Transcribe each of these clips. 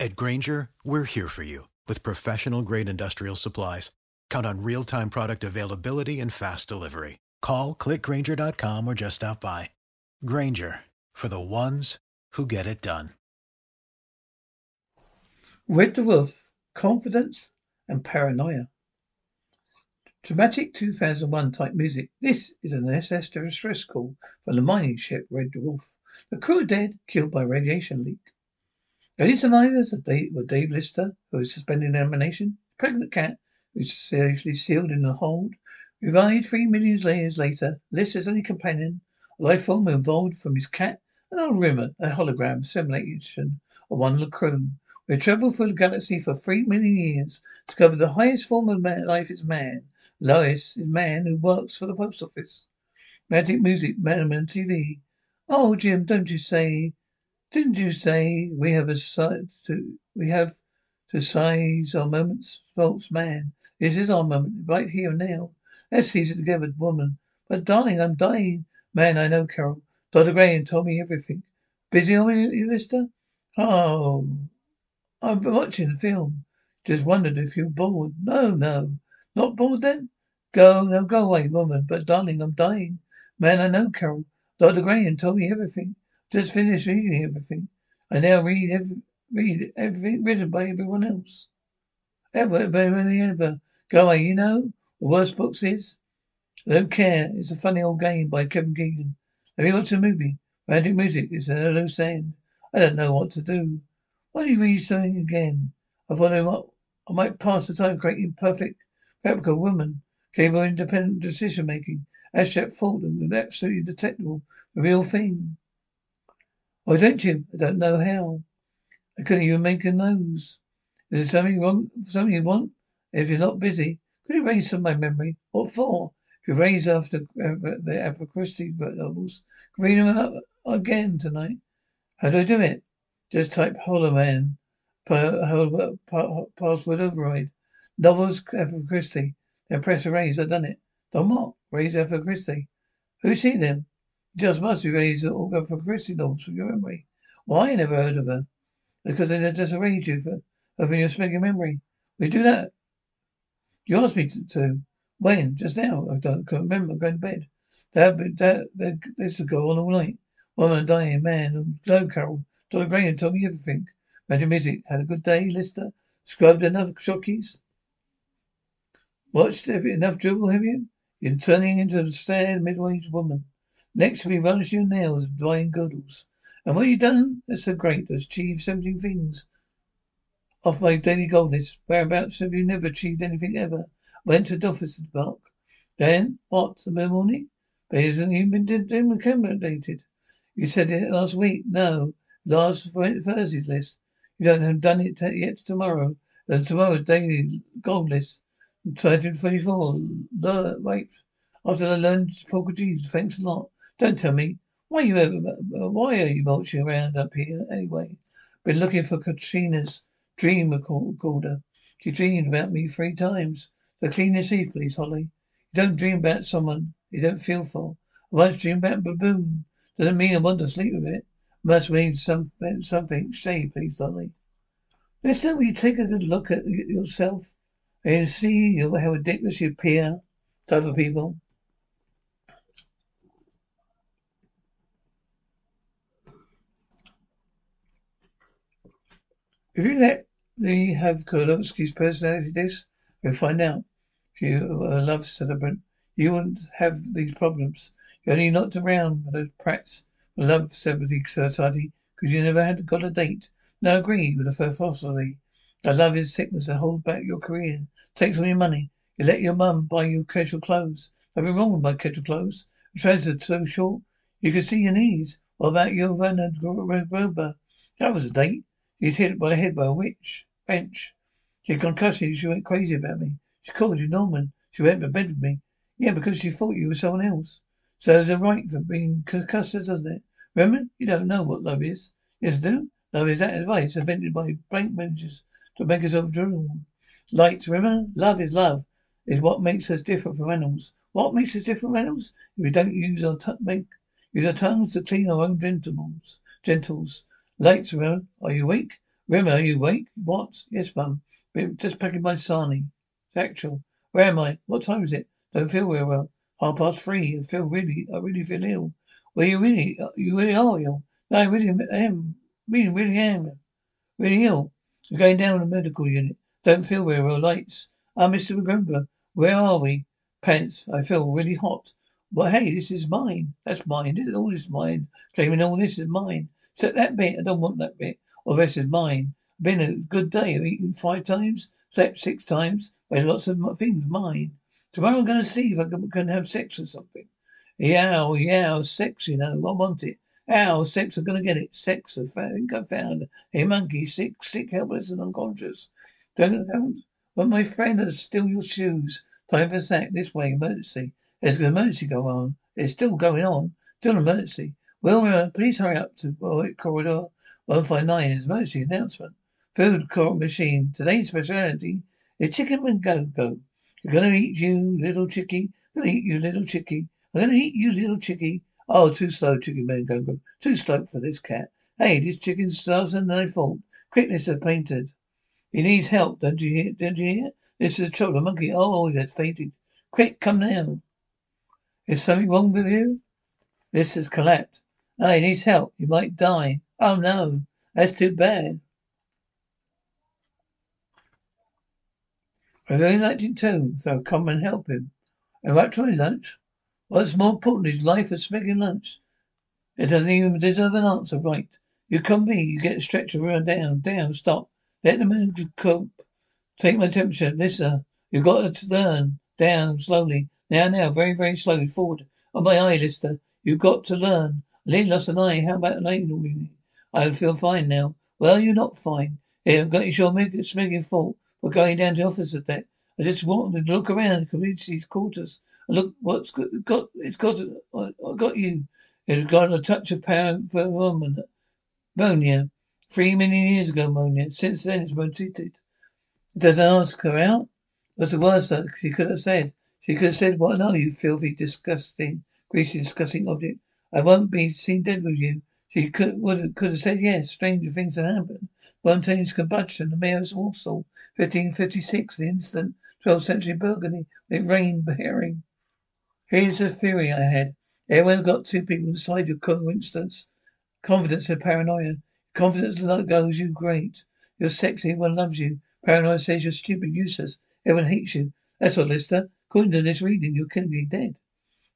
At Grainger, we're here for you with professional grade industrial supplies. Count on real time product availability and fast delivery. Call clickgrainger.com or just stop by. Grainger for the ones who get it done. Red Dwarf, Confidence and Paranoia. Dramatic 2001 type music. This is an SS distress call from the mining ship Red Dwarf. The crew are dead, killed by radiation leak. The survivors of Dave, were Dave Lister, who was suspended in elimination, pregnant cat, who was safely sealed in a hold, revived three million years later, Lister's only companion, a life form evolved from his cat, and Arnold Rimmer, a hologram simulation of one the. We have traveled through the galaxy for three million years, discovered the highest form of man, life is man. Lois is man who works for the post office. Magic music, man on TV. Oh, Jim, don't you say didn't you say we have a size to we have to size our moments? False man. This is our moment, right here and now. Let's seize it together, woman. But darling, I'm dying. Man, I know, Carol. Dr. Graham told me everything. Busy on you, Lister? Oh, I'm watching the film. Just wondered if you're bored. No, no. Not bored then? Go, no, go away, woman. But darling, I'm dying. Man, I know, Carol. Dr. Graham told me everything. Just finished reading everything. I now read every, read everything written by everyone else. Ever, ever, ever. Go away, you know? The worst books is? I don't care. It's a funny old game by Kevin Keegan. Have you watched the movie? Romantic music is a loose end. I don't know what to do. Why don't you read something again? I thought I might, I might pass the time creating perfect replica woman, capable of independent decision making, abstract thought and absolutely detectable, the real thing. Why don't you? I don't know how. I couldn't even make a nose. Is there something wrong? Something you want? If you're not busy, could you erase some of my memory? What for? If you raise after uh, the Christie novels, read them up again tonight. How do I do it? Just type Holoman, password override. Novels Christie. Then press erase. I've done it. Done what? Raise Christie. Who's he then? Just must erase all for Christie novels from your memory. Why? I never heard of her. Because I just erased you for having your spaghetti memory. We do that. You asked me to, to. When? Just now. I don't can remember. I'm going to bed. That, that, that, this go on all night. Woman dying, man. No, Carol. Dr. Graham told me everything. Magic music. Had a good day, Lister? Scrubbed enough shockies? Watched enough dribble, have you? You're turning into a stared mid-aged woman. Next we varnish your nails drying girdles. And what you done? That's so great. Achieved seventeen things off my daily goal list. Whereabouts have you never achieved anything ever? Went to Doffice Park. Then what? The morning? But hasn't even been accommodated. You said it last week. No. Last Thursday's list. You don't have done it yet tomorrow. Then tomorrow's daily goal list. 234. Wait. After I learned Portuguese, thanks a lot. Don't tell me. Why you ever, why are you mulching around up here anyway? Been looking for Katrina's dream recorder. She dreamed about me three times. So clean your teeth, please, Holly. You don't dream about someone you don't feel for. I once dreamed about baboon. Doesn't mean I want to sleep with it. Must mean some, something. Stay, please, Holly. Mister, will you take a good look at yourself? And see how ridiculous you appear to other people. If you let me have Kochanski's personality this, we'll find out. If you were a love celebrant, you wouldn't have these problems. You're only knocked around with those prats love celebrity society because you never had got a date. Now agree with the first philosophy that love is sickness that holds back your career, takes all your money. You let your mum buy you casual clothes. Nothing wrong with my casual clothes. The trousers are so short you can see your knees. What about your Bernard Grober? That was a date. He's hit by head by a witch bench. She had concussion. She went crazy about me. She called you Norman. She went to bed with me. Yeah, because she thought you were someone else. So there's a right for being concussed, doesn't it? Remember, you don't know what love is. Yes, I do. Love is that advice invented by bank managers to make us of drool. Lights, remember? Love is love. Is what makes us different from animals. What makes us different from animals? If we don't use our t- make use our tongues to clean our own gentles. Gentles. Lights, remember? Are you awake? Remember, are you awake? What? Yes, mum. Just packing my sarnie. Factual. Where am I? What time is it? Don't feel very well. Half past three. I feel really, I really feel ill. Well, you really, you really are ill. No, I really am. Really, really am. Really ill. You're going down the medical unit. Don't feel very well. Lights. Ah, Mr. McGruber, where are we? Pants. I feel really hot. Well, hey, this is mine. That's mine. All is mine. Claiming all this is mine. Set that bit. I don't want that bit. All this is mine. Been a good day. I've eaten five times. Slept six times. Made lots of things mine. Tomorrow I'm going to see if I can, have sex or something. Yeah, oh, yeah, oh, sex, you know. I want it. Ow, oh, sex, I'm going to get it. Sex, I think I found a monkey, sick, sick, helpless, and unconscious. Don't, don't, but my friend has steal your shoes. Time for sack. This way, emergency. There's an emergency going on. It's still going on. Still an emergency. Well, uh, please hurry up to uh, corridor 159. It's emergency announcement. Food court machine. Today's specialty is chicken and go-go. You're gonna eat you, little chickie. Gonna eat you, little chickie. I'm gonna eat you, little chickie. Oh, too slow, chicken man go go. Too slow for this cat. Hey, this chicken's doesn't no fault. Quickness have painted. He needs help, don't you hear? Don't you hear? This is a trouble. monkey. Oh, he has fainted. Quick, come now. Is something wrong with you? This is Colette. Oh, he needs help. He might die. Oh no, that's too bad. I really liked him too, so come and help him. And right to lunch. What's more important is life of smoking lunch. It doesn't even deserve an answer, right? You come me, you get a stretcher around down, down, stop. Let the man cope. Take my temperature. Listen, uh, you've got to learn. Down, slowly. Now, now, very, very slowly. Forward. On my eye, Lister. You've got to learn. Lee lost an eye. How about an eye? I feel fine now. Well, you're not fine. Got your smoking fault for going down to officer deck. I just wanted to look around the community's quarters and Look what's got. It's got. I got you. It's got a touch of power for woman. Monia. Three million years ago, Monia. Since then, it's mutated. Did I ask her out? What's the worst that she could have said? She could have said, "What are you, filthy, disgusting, greasy, disgusting object? I won't be seen dead with you." She could would could have said yes. Stranger things have happened. Spontaneous combustion. The mayor's Warsaw, 1556. The incident. 12th century Burgundy. It rained herring. Here's a theory I had. Everyone got two people inside your coincidence. Confidence and paranoia. Confidence goes you great. You're sexy, everyone loves you. Paranoia says you're stupid, useless. Everyone hates you. That's what, Lister. According to this reading, you're clinically dead.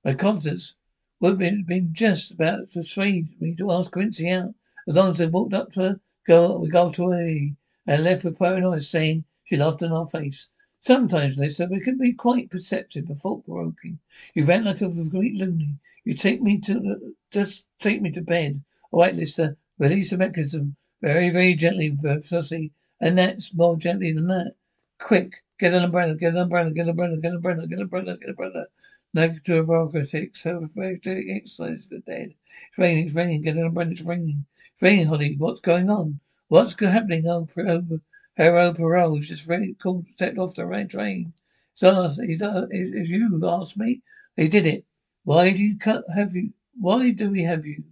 My confidence would have been just about to persuade me to ask Quincy out. As long as I walked up to her, go, we go to her, and left with paranoia saying she laughed in our face. Sometimes, Lister, we can be quite perceptive and thought provoking. You rant like a complete loony. You take me to just take me to bed. All right, Lister, release the mechanism very, very gently, precisely, and that's more gently than that. Quick, get an umbrella, get an umbrella, get an umbrella, get an umbrella, get an umbrella, get an umbrella. Negative aerobatics, so exercise the dead. It's raining, it's raining, get an umbrella, it's raining. It's raining, Holly. What's going on? What's happening? Oh, over Hero just ready, called, stepped off the red train. So he's, uh, if you ask me, they did it. Why do you cut, have you, why do we have you?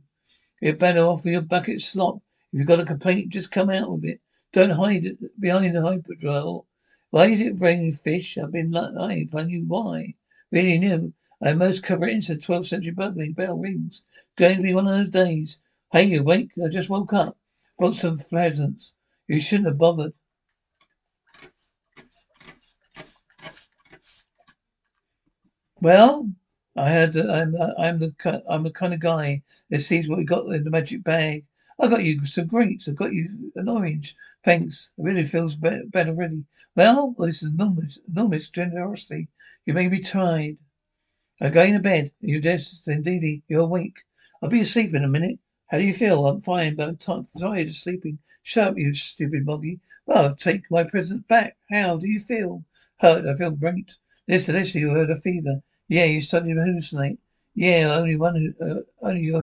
You're better off with your bucket slop. If you've got a complaint, just come out with it. Don't hide it behind the hyperdrill. Why is it raining fish? I've been lying if I knew why. Really knew. I most cover it into 12th century Burgundy. Bell rings. Going to be one of those days. Hey, you awake? I just woke up. Brought some presents. You shouldn't have bothered. Well, I had. I'm I'm the I'm the kind of guy that sees what we got in the magic bag. I got you some grapes. I got you an orange. Thanks. It really feels better, better already. Well, well, this is enormous, enormous generosity. You may be tried. I'm going to bed. You just indeed you're awake. I'll be asleep in a minute. How do you feel? I'm fine, but I'm tired of sleeping. Shut up, you stupid moggy. Well, take my present back. How do you feel? Hurt. I feel great. Listen, listen, you heard a fever. Yeah, you started to hallucinate. Yeah, only one, uh, only your.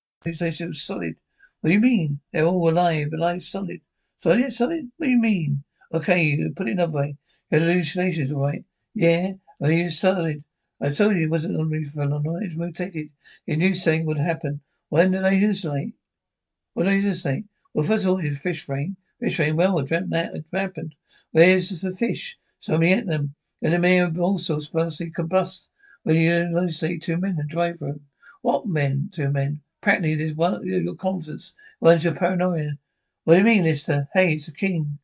It was solid. What do you mean? They're all alive, alive, solid. Solid, solid? What do you mean? Okay, you put it another way. Your hallucinations, all right? Yeah, well, you solid. I told you it wasn't on me for long. It was mutated. You knew something would happen. When did I hallucinate? What did I hallucinate? Well, first of all, your fish frame. Fish frame, well, I dreamt that it happened. Where's the fish? So Somebody ate them. And they may have also spontaneously combust when you hallucinate two men and drive them. What men? Two men. Practically, there's one your confidence, one's your paranoia. What do you mean, Lister? Hey, it's the king.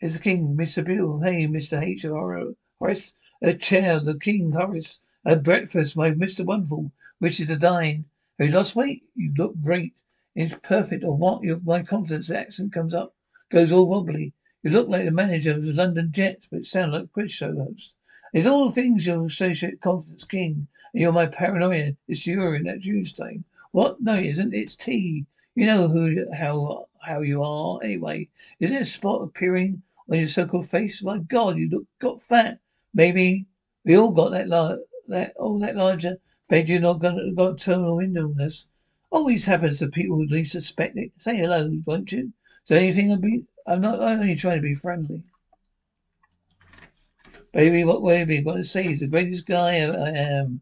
It's the king, Mr. Bill. Hey, Mr. H. Horace. A chair, the king, Horace. A breakfast, my Mr. Wonderful. Wishes to dine. Have you lost weight? You look great. It's perfect. Or what? Your, my confidence accent comes up, goes all wobbly. You look like the manager of the London Jets, but sound like a quiz show host. It's all the things you associate confidence king. And you're my paranoia. It's urine. You, Stain. What? No, it isn't. It's tea. You know who, how, how you are. Anyway, is there a spot appearing on your so-called face? My God, you look got fat. Maybe we all got that, that, oh, that larger. Bet you're not gonna got terminal illness. Always happens to people who least suspect it. Say hello, won't you? There anything be? I'm not. I'm only trying to be friendly. Baby, what way have got to say? He's the greatest guy I am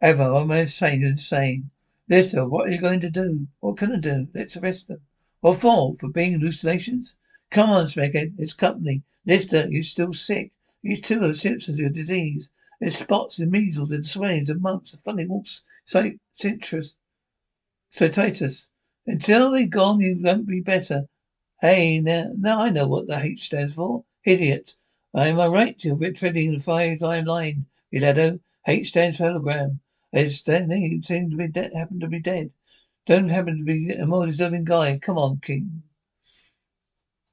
ever. I'm insane, insane. Lister, what are you going to do? What can I do? Let's arrest them. What for? For being hallucinations? Come on, Smeghead. It's company. Lister, you're still sick. You too are symptoms of your disease. There's spots and measles and swellings and mumps and funny walks. Citrus. Titus. Until they're gone, you won't be better. Hey, now, now I know what the H stands for. Idiot. Am I right? You're treading the five-line line, Milado. H stands for hologram. It's then he seemed to be dead, happened to be dead. Don't happen to be a more deserving guy. Come on, King.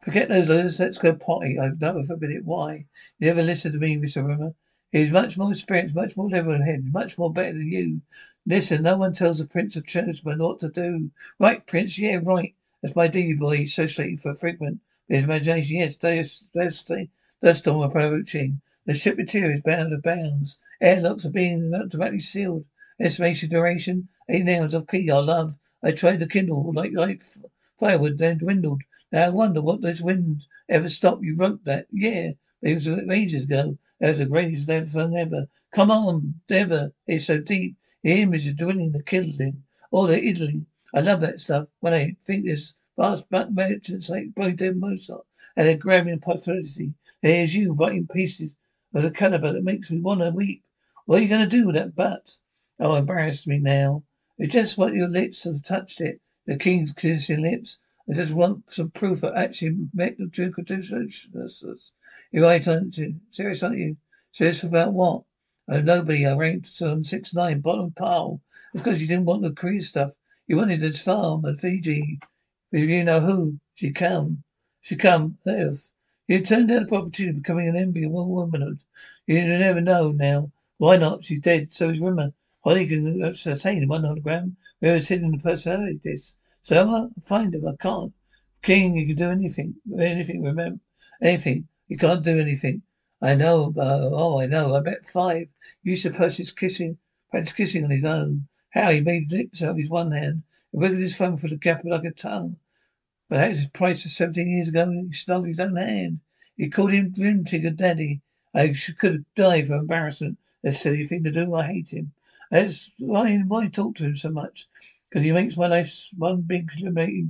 Forget those letters. Let's go potty. I've never forbid it. Why? You never listen to me, Mr. Rimmer. He's much more experienced, much more level-headed, much more better than you. Listen, no one tells the Prince of Churchman what to do. Right, Prince? Yeah, right. That's my D boy. He's socially for frequent. His imagination, yes, that's, that's, that's storm approaching. The ship material is bound to bounds. Airlocks are being automatically sealed. Estimation duration, eight nails of key, I love. I tried to kindle like, like firewood, then dwindled. Now I wonder what this wind ever stopped. You wrote that. Yeah, it was ages ago. That was the greatest ever telephone ever. Come on, ever. It's so deep. The image is dwelling, the kindling, all the idling. I love that stuff. When I think this vast merchants like Boyd Mozart and a grabbing possibility. There's you writing pieces of a caliber that makes me want to weep. What are you going to do with that butt? Oh, embarrassed me now. It's just what your lips have touched it. The king's kissing lips. I just want some proof that actually make the Duke of You're right, aren't you? Serious, aren't you? Serious about what? Oh, nobody. I ranked on six nine, bottom pile. It's because you didn't want the career stuff. You wanted this farm at Fiji. If you know who, she come. She come. If you turned down the opportunity of becoming an enviable womanhood. You never know now. Why not? She's dead. So is Rimmer. Holly can ascertain one hologram where is hidden the personality disc. So I will find him. I can't. King, you can do anything. Anything, remember? Anything. You can't do anything. I know, uh, oh, I know. I bet five. You used to practice kissing, practice kissing on his own. How he made lips out of his one hand and wiggled his thumb for the gap like a tongue. But that was price for seventeen years ago. He snuggled his own hand. He called him Grimtigger Daddy. I could have died for embarrassment. That's a silly thing to do. I hate him. That's why why talk to him so much? Because he makes my life one big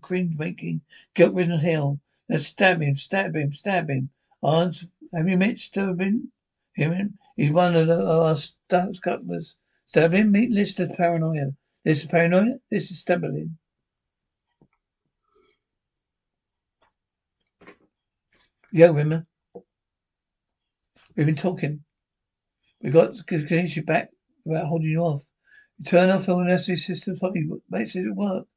cringe making guilt ridden hell. Now stab him, stab him, stab him. Aunt, have you met Stubbin? Him? He's one of the, our stunts couplers. Stubbin, meet Lister Paranoia. This is Paranoia, this is Stubbin. Yo, women. We've been talking. We got to get you back without holding you off. You turn off all necessary systems, probably makes it work.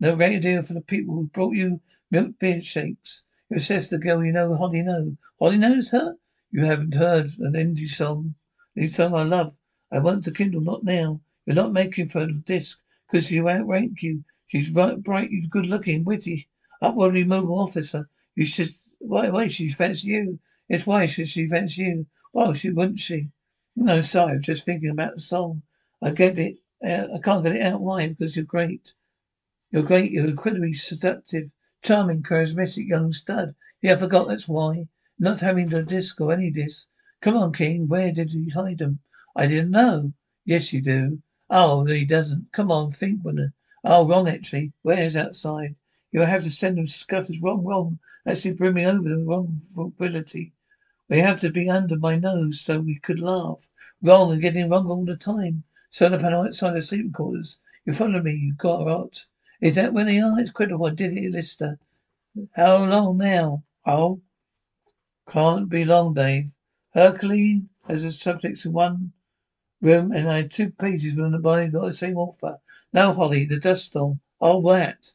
No great deal for the people who brought you milk beer shakes. You assess the girl you know, Holly know. Holly knows her? You haven't heard an indie song. New song I love. I want to kindle, not now. You're not making for the disc, because you outrank you. She's bright, bright, good looking, witty, upwardly mobile officer. You should, why, why, she fancy you. It's why should she fancy you? Well, she wouldn't she? No, sorry, just thinking about the song. I get it. Uh, I can't get it out. Why? Because you're great. You're great. You're incredibly seductive. Charming, charismatic young stud. Yeah, I forgot that's why. Not having the disc or any disc. Come on, King. Where did he hide them? I didn't know. Yes, you do. Oh, he doesn't. Come on, think, Winner. Oh, wrong, actually. Where's outside? You'll have to send them scutters. Wrong, wrong. Actually, me over the wrong ability. We have to be under my nose so we could laugh. Wrong and getting wrong all the time. Turn up outside the sleeping quarters. You follow me, you got rot. Is that where they are? It's critical. Oh, I did it, Lister. How long now? Oh, can't be long, Dave. Hercules has the subjects in one room, and I had two pages from the body got the same author. Now, Holly, the dust storm. Oh, that.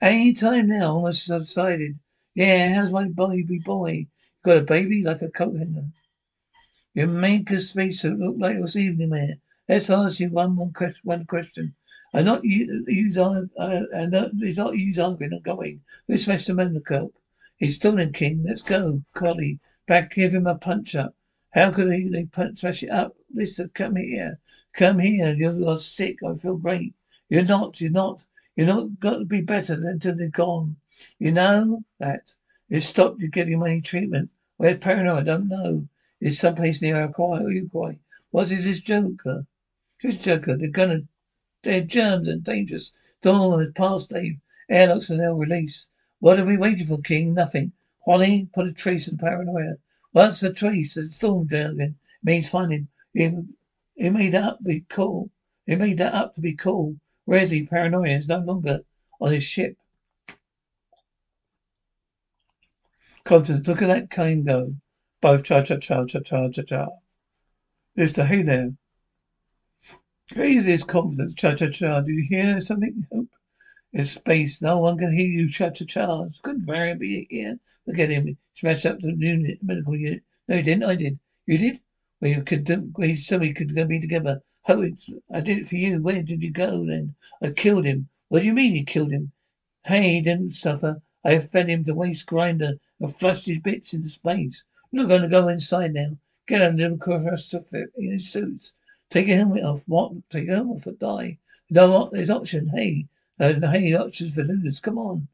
Any time now, almost decided. Yeah, how's my baby boy? Got a baby like a coat hanger. You make a spacesuit look like it was evening man. Let's ask you one more question. One question. I not use I uh, not use arguing or going. Who's Mr. Mendelcope? He's stolen King. Let's go, Collie. Back, give him a punch up. How could he, they punch, smash it up? Listen, come here. Come here. You're sick. I feel great. You're not. You're not. You're not got to be better until they're gone. You know that. You stopped you getting money treatment. Where's paranoid? I don't know. It's someplace near quiet. You quiet. What is this Joker? Who's Joker? They're gonna they're germs and dangerous. Storm has passed, Dave. Airlocks are now released. What are we waiting for, King? Nothing. Holly, put a trace of paranoia. What's a trace? A storm jargon. It means finding. He made that up to be cool. He made that up to be cool. Where's he? Paranoia is no longer on his ship. Confidence. Look at that cane go. Both cha cha cha cha cha cha cha. Mister, hey there. Craziest confidence, cha cha cha. Do you hear something? Hope. In space, no one can hear you, cha cha cha. Couldn't Marion be here? Look at him. Smashed up the unit, medical unit. No, he didn't. I did. You did? Um, we could. We said we could be together. Oh, it's, I did it for you. Where did you go then? I killed him. What do you mean you killed him? Hey, he didn't suffer. I have fed him the waste grinder and flushed his bits into space. We're not going to go inside now. Get under the claustrophobic in his suits. Take your helmet off. What? Take your helmet off or die. No, there's option. Hey, uh, hey, options for losers. Come on.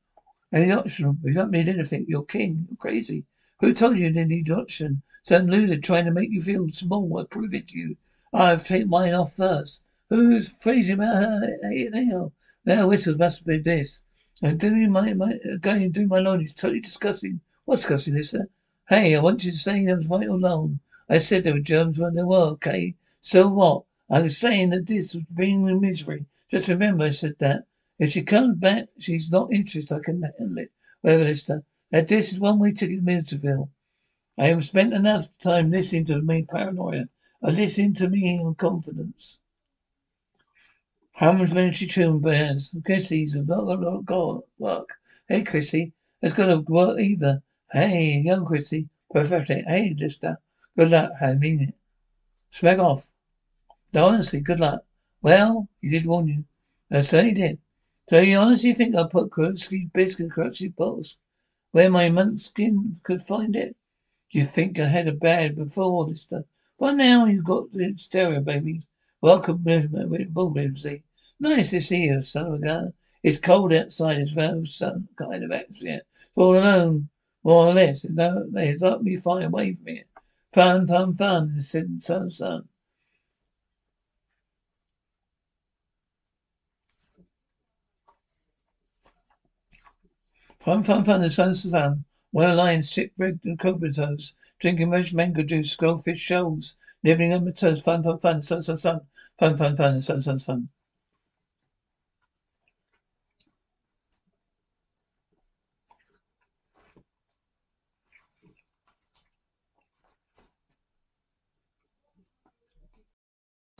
Any option? You don't need anything. You're king. You're crazy. Who told you you need option? Some loser trying to make you feel small. I prove it to you. I've taken mine off first. Who's crazy about her? Hey, now. Now whistles must be this. I'm doing my, my, going to do my laundry. It's totally disgusting. What's disgusting, Lisa? Hey, I want you to say I was right or wrong. I said there were germs when there were, okay? So what? I was saying that this was bringing me misery. Just remember I said that. If she comes back, she's not interested. I can handle it. Whatever, Lister. That this is one way to Millerville. I have spent enough time listening to me paranoia. I listen to me in confidence. Hammond's military tune bears. Chrissy's a lot, lot, lot, lot, work. Hey, Chrissy. Let's go to work either. Hey, young Chrissy. Perfect. Hey, Lister. Good luck. I mean it. Smack off. No, honestly, good luck. Well, he did warn you. I certainly did. So you honestly think I put Kurtzky biscuit Kurtzky box where my munchkin could find it? You think I had a bad before, Lister? Well, now you've got the stereo, baby. Welcome, Williamsy. Nice to see you, son a gun. It's cold outside as well, some kind of atmosphere. It's all alone, more or less. No, they let me fly away from here. Fun, fun, fun, said son, son. Fun, fun, fun, the sun's sun. One lion, sip red and comatose, drinking fresh mango juice, goldfish shells, nibbling on my toes. Fun, fun, fun, sun, sun, sun. Fun, fun, fun, sun, sun, sun.